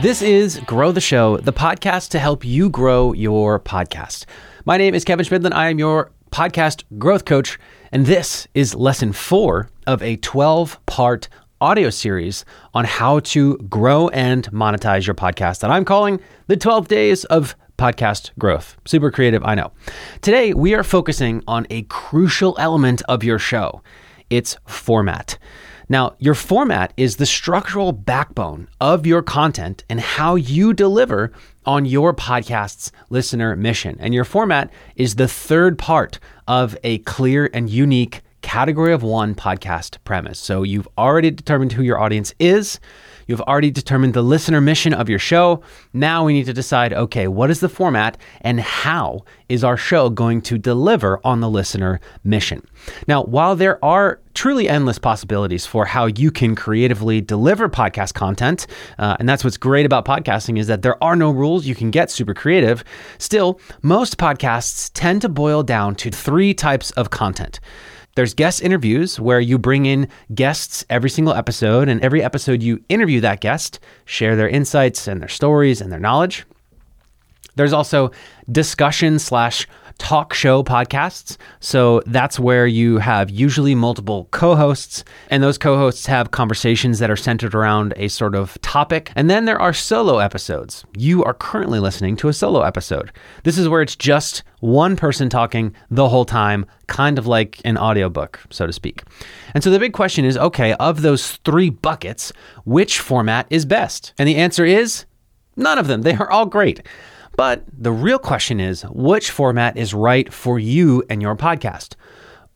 This is Grow the Show, the podcast to help you grow your podcast. My name is Kevin Chemidlin. I am your podcast growth coach, and this is lesson four of a 12 part audio series on how to grow and monetize your podcast that I'm calling the 12 Days of Podcast Growth. Super creative, I know. Today, we are focusing on a crucial element of your show its format. Now, your format is the structural backbone of your content and how you deliver on your podcast's listener mission. And your format is the third part of a clear and unique category of one podcast premise. So you've already determined who your audience is. You've already determined the listener mission of your show. Now we need to decide okay, what is the format and how is our show going to deliver on the listener mission? Now, while there are truly endless possibilities for how you can creatively deliver podcast content, uh, and that's what's great about podcasting is that there are no rules. You can get super creative. Still, most podcasts tend to boil down to three types of content. There's guest interviews where you bring in guests every single episode, and every episode you interview that guest, share their insights and their stories and their knowledge. There's also discussion slash talk show podcasts. So that's where you have usually multiple co hosts, and those co hosts have conversations that are centered around a sort of topic. And then there are solo episodes. You are currently listening to a solo episode. This is where it's just one person talking the whole time, kind of like an audiobook, so to speak. And so the big question is okay, of those three buckets, which format is best? And the answer is none of them. They are all great. But the real question is which format is right for you and your podcast?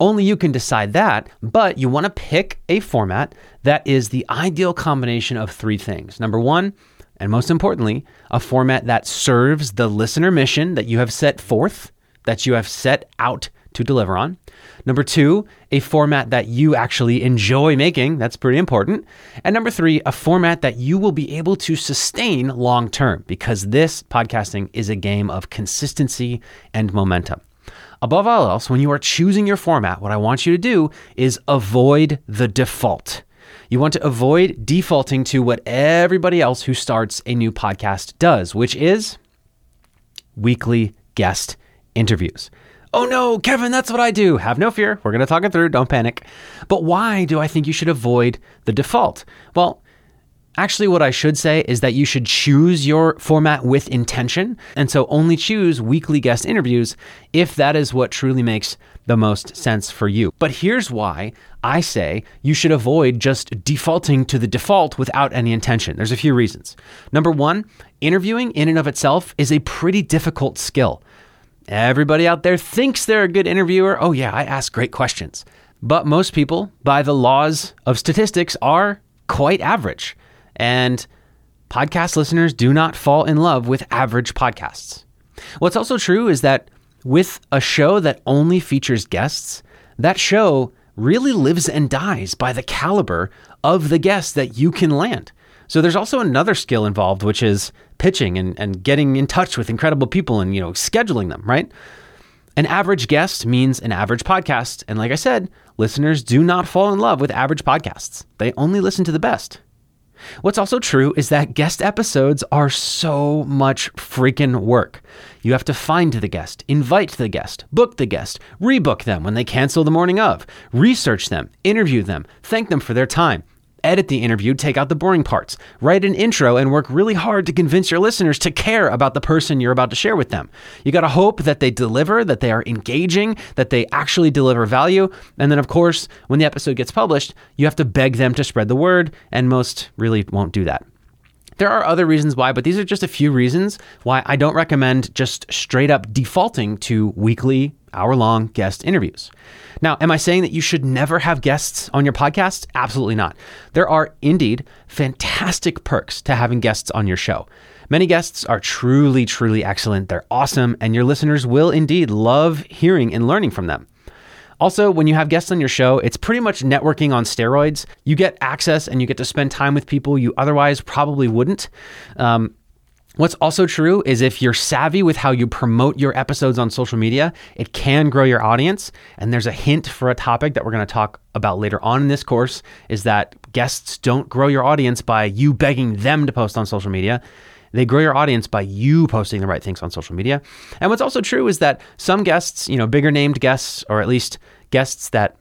Only you can decide that, but you want to pick a format that is the ideal combination of three things. Number one, and most importantly, a format that serves the listener mission that you have set forth, that you have set out to deliver on. Number two, a format that you actually enjoy making. That's pretty important. And number three, a format that you will be able to sustain long term because this podcasting is a game of consistency and momentum. Above all else, when you are choosing your format, what I want you to do is avoid the default. You want to avoid defaulting to what everybody else who starts a new podcast does, which is weekly guest interviews. Oh no, Kevin, that's what I do. Have no fear. We're going to talk it through. Don't panic. But why do I think you should avoid the default? Well, actually, what I should say is that you should choose your format with intention. And so only choose weekly guest interviews if that is what truly makes the most sense for you. But here's why I say you should avoid just defaulting to the default without any intention. There's a few reasons. Number one, interviewing in and of itself is a pretty difficult skill. Everybody out there thinks they're a good interviewer. Oh, yeah, I ask great questions. But most people, by the laws of statistics, are quite average. And podcast listeners do not fall in love with average podcasts. What's also true is that with a show that only features guests, that show really lives and dies by the caliber of the guests that you can land. So there's also another skill involved, which is pitching and, and getting in touch with incredible people and, you know, scheduling them, right? An average guest means an average podcast. And like I said, listeners do not fall in love with average podcasts. They only listen to the best. What's also true is that guest episodes are so much freaking work. You have to find the guest, invite the guest, book the guest, rebook them when they cancel the morning of, research them, interview them, thank them for their time, edit the interview, take out the boring parts, write an intro, and work really hard to convince your listeners to care about the person you're about to share with them. You got to hope that they deliver, that they are engaging, that they actually deliver value. And then, of course, when the episode gets published, you have to beg them to spread the word, and most really won't do that. There are other reasons why, but these are just a few reasons why I don't recommend just straight up defaulting to weekly, hour long guest interviews. Now, am I saying that you should never have guests on your podcast? Absolutely not. There are indeed fantastic perks to having guests on your show. Many guests are truly, truly excellent. They're awesome, and your listeners will indeed love hearing and learning from them. Also, when you have guests on your show, it's pretty much networking on steroids. You get access and you get to spend time with people you otherwise probably wouldn't. Um, What's also true is if you're savvy with how you promote your episodes on social media, it can grow your audience. And there's a hint for a topic that we're going to talk about later on in this course is that guests don't grow your audience by you begging them to post on social media. They grow your audience by you posting the right things on social media. And what's also true is that some guests, you know, bigger named guests, or at least guests that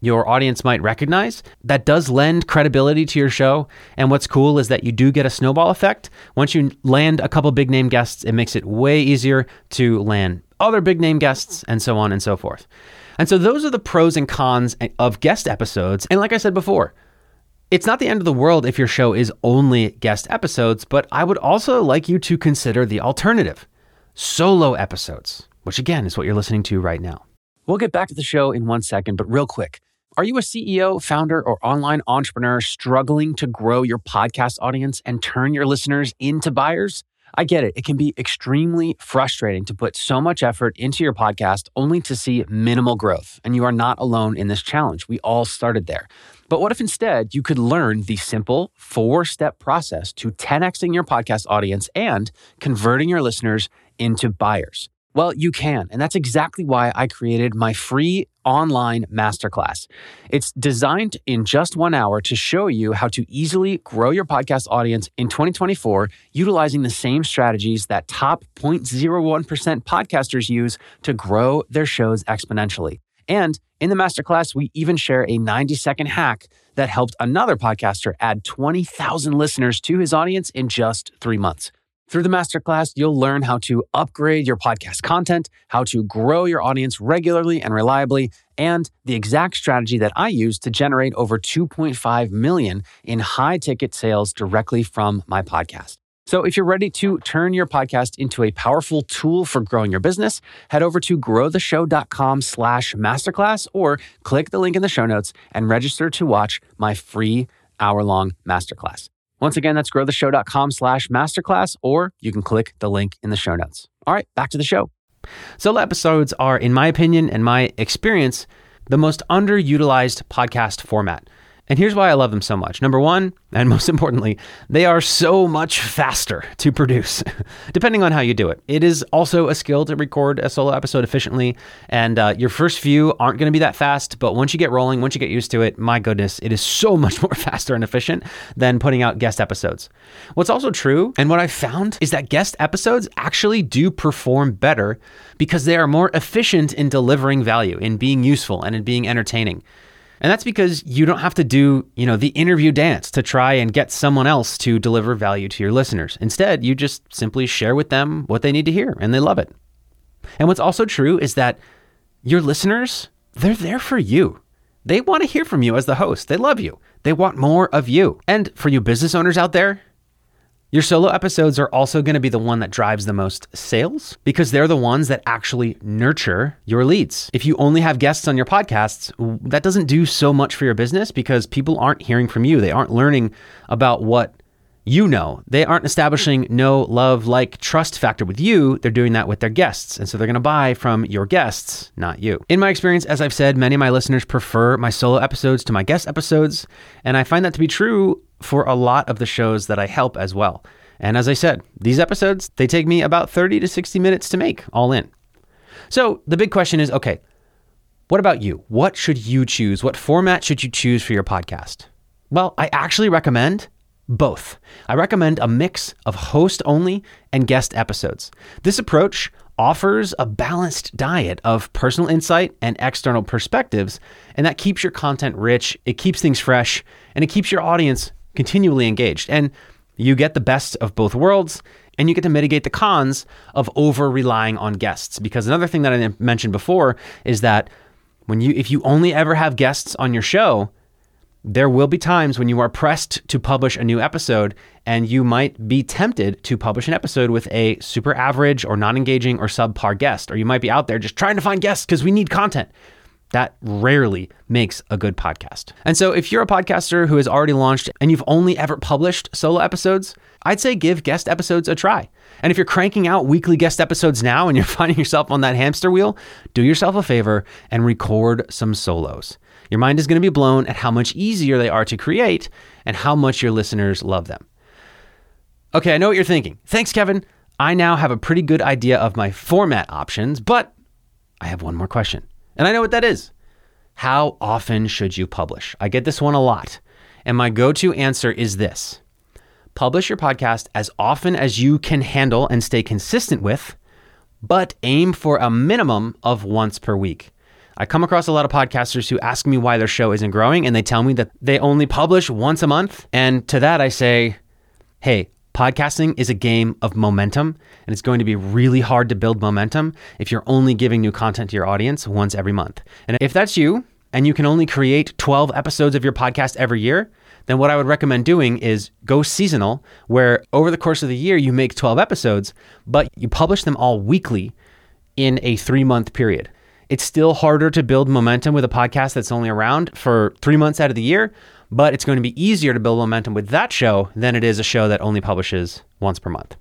your audience might recognize. That does lend credibility to your show. And what's cool is that you do get a snowball effect. Once you land a couple big name guests, it makes it way easier to land other big name guests and so on and so forth. And so those are the pros and cons of guest episodes. And like I said before, it's not the end of the world if your show is only guest episodes, but I would also like you to consider the alternative solo episodes, which again is what you're listening to right now. We'll get back to the show in one second, but real quick. Are you a CEO, founder, or online entrepreneur struggling to grow your podcast audience and turn your listeners into buyers? I get it. It can be extremely frustrating to put so much effort into your podcast only to see minimal growth. And you are not alone in this challenge. We all started there. But what if instead you could learn the simple four step process to 10xing your podcast audience and converting your listeners into buyers? Well, you can. And that's exactly why I created my free online masterclass. It's designed in just one hour to show you how to easily grow your podcast audience in 2024 utilizing the same strategies that top 0.01% podcasters use to grow their shows exponentially. And in the masterclass, we even share a 90 second hack that helped another podcaster add 20,000 listeners to his audience in just three months. Through the masterclass, you'll learn how to upgrade your podcast content, how to grow your audience regularly and reliably, and the exact strategy that I use to generate over 2.5 million in high ticket sales directly from my podcast. So if you're ready to turn your podcast into a powerful tool for growing your business, head over to growtheshow.com slash masterclass or click the link in the show notes and register to watch my free hour-long masterclass. Once again, that's growtheshow.com slash masterclass, or you can click the link in the show notes. All right, back to the show. Solo episodes are, in my opinion and my experience, the most underutilized podcast format. And here's why I love them so much. Number one, and most importantly, they are so much faster to produce, depending on how you do it. It is also a skill to record a solo episode efficiently. And uh, your first few aren't going to be that fast, but once you get rolling, once you get used to it, my goodness, it is so much more faster and efficient than putting out guest episodes. What's also true, and what I found, is that guest episodes actually do perform better because they are more efficient in delivering value, in being useful, and in being entertaining. And that's because you don't have to do, you know, the interview dance to try and get someone else to deliver value to your listeners. Instead, you just simply share with them what they need to hear and they love it. And what's also true is that your listeners, they're there for you. They want to hear from you as the host. They love you. They want more of you. And for you business owners out there, your solo episodes are also going to be the one that drives the most sales because they're the ones that actually nurture your leads. If you only have guests on your podcasts, that doesn't do so much for your business because people aren't hearing from you. They aren't learning about what you know. They aren't establishing know love, like, trust factor with you. They're doing that with their guests. And so they're going to buy from your guests, not you. In my experience, as I've said, many of my listeners prefer my solo episodes to my guest episodes. And I find that to be true for a lot of the shows that I help as well. And as I said, these episodes, they take me about 30 to 60 minutes to make all in. So the big question is okay, what about you? What should you choose? What format should you choose for your podcast? Well, I actually recommend both. I recommend a mix of host only and guest episodes. This approach offers a balanced diet of personal insight and external perspectives, and that keeps your content rich, it keeps things fresh, and it keeps your audience continually engaged. And you get the best of both worlds and you get to mitigate the cons of over relying on guests. Because another thing that I mentioned before is that when you if you only ever have guests on your show, there will be times when you are pressed to publish a new episode and you might be tempted to publish an episode with a super average or non-engaging or subpar guest or you might be out there just trying to find guests because we need content. That rarely makes a good podcast. And so, if you're a podcaster who has already launched and you've only ever published solo episodes, I'd say give guest episodes a try. And if you're cranking out weekly guest episodes now and you're finding yourself on that hamster wheel, do yourself a favor and record some solos. Your mind is going to be blown at how much easier they are to create and how much your listeners love them. Okay, I know what you're thinking. Thanks, Kevin. I now have a pretty good idea of my format options, but I have one more question. And I know what that is. How often should you publish? I get this one a lot. And my go to answer is this publish your podcast as often as you can handle and stay consistent with, but aim for a minimum of once per week. I come across a lot of podcasters who ask me why their show isn't growing, and they tell me that they only publish once a month. And to that, I say, hey, podcasting is a game of momentum, and it's going to be really hard to build momentum if you're only giving new content to your audience once every month. And if that's you, and you can only create 12 episodes of your podcast every year, then what I would recommend doing is go seasonal, where over the course of the year you make 12 episodes, but you publish them all weekly in a three month period. It's still harder to build momentum with a podcast that's only around for three months out of the year, but it's going to be easier to build momentum with that show than it is a show that only publishes once per month.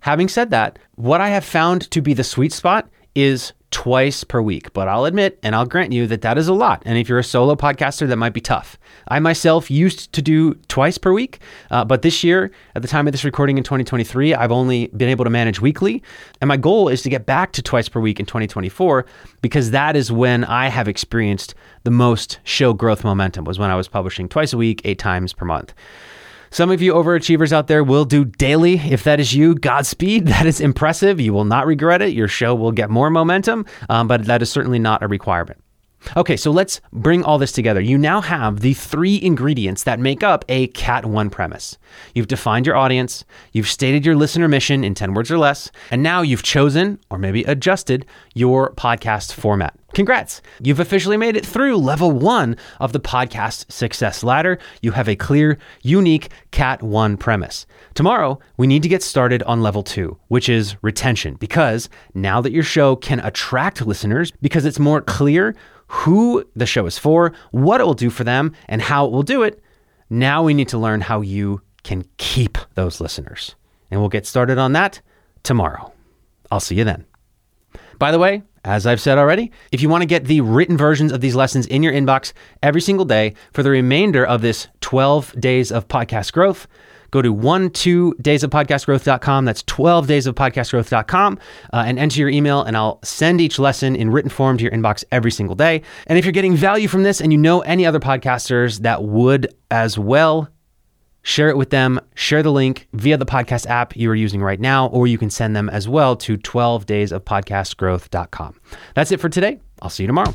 Having said that, what I have found to be the sweet spot is twice per week. But I'll admit and I'll grant you that that is a lot. And if you're a solo podcaster, that might be tough. I myself used to do twice per week, uh, but this year, at the time of this recording in 2023, I've only been able to manage weekly. And my goal is to get back to twice per week in 2024 because that is when I have experienced the most show growth momentum, was when I was publishing twice a week, eight times per month. Some of you overachievers out there will do daily. If that is you, Godspeed. That is impressive. You will not regret it. Your show will get more momentum, um, but that is certainly not a requirement. Okay, so let's bring all this together. You now have the three ingredients that make up a Cat 1 premise. You've defined your audience, you've stated your listener mission in 10 words or less, and now you've chosen, or maybe adjusted, your podcast format. Congrats! You've officially made it through level one of the podcast success ladder. You have a clear, unique Cat 1 premise. Tomorrow, we need to get started on level two, which is retention, because now that your show can attract listeners, because it's more clear who the show is for, what it will do for them, and how it will do it, now we need to learn how you can keep those listeners. And we'll get started on that tomorrow. I'll see you then. By the way, as I've said already, if you want to get the written versions of these lessons in your inbox every single day for the remainder of this 12 days of podcast growth, go to one, two days of podcastgrowth.com. That's 12 days of podcastgrowth.com uh, and enter your email, and I'll send each lesson in written form to your inbox every single day. And if you're getting value from this and you know any other podcasters that would as well, share it with them, share the link via the podcast app you are using right now, or you can send them as well to 12daysofpodcastgrowth.com. That's it for today. I'll see you tomorrow.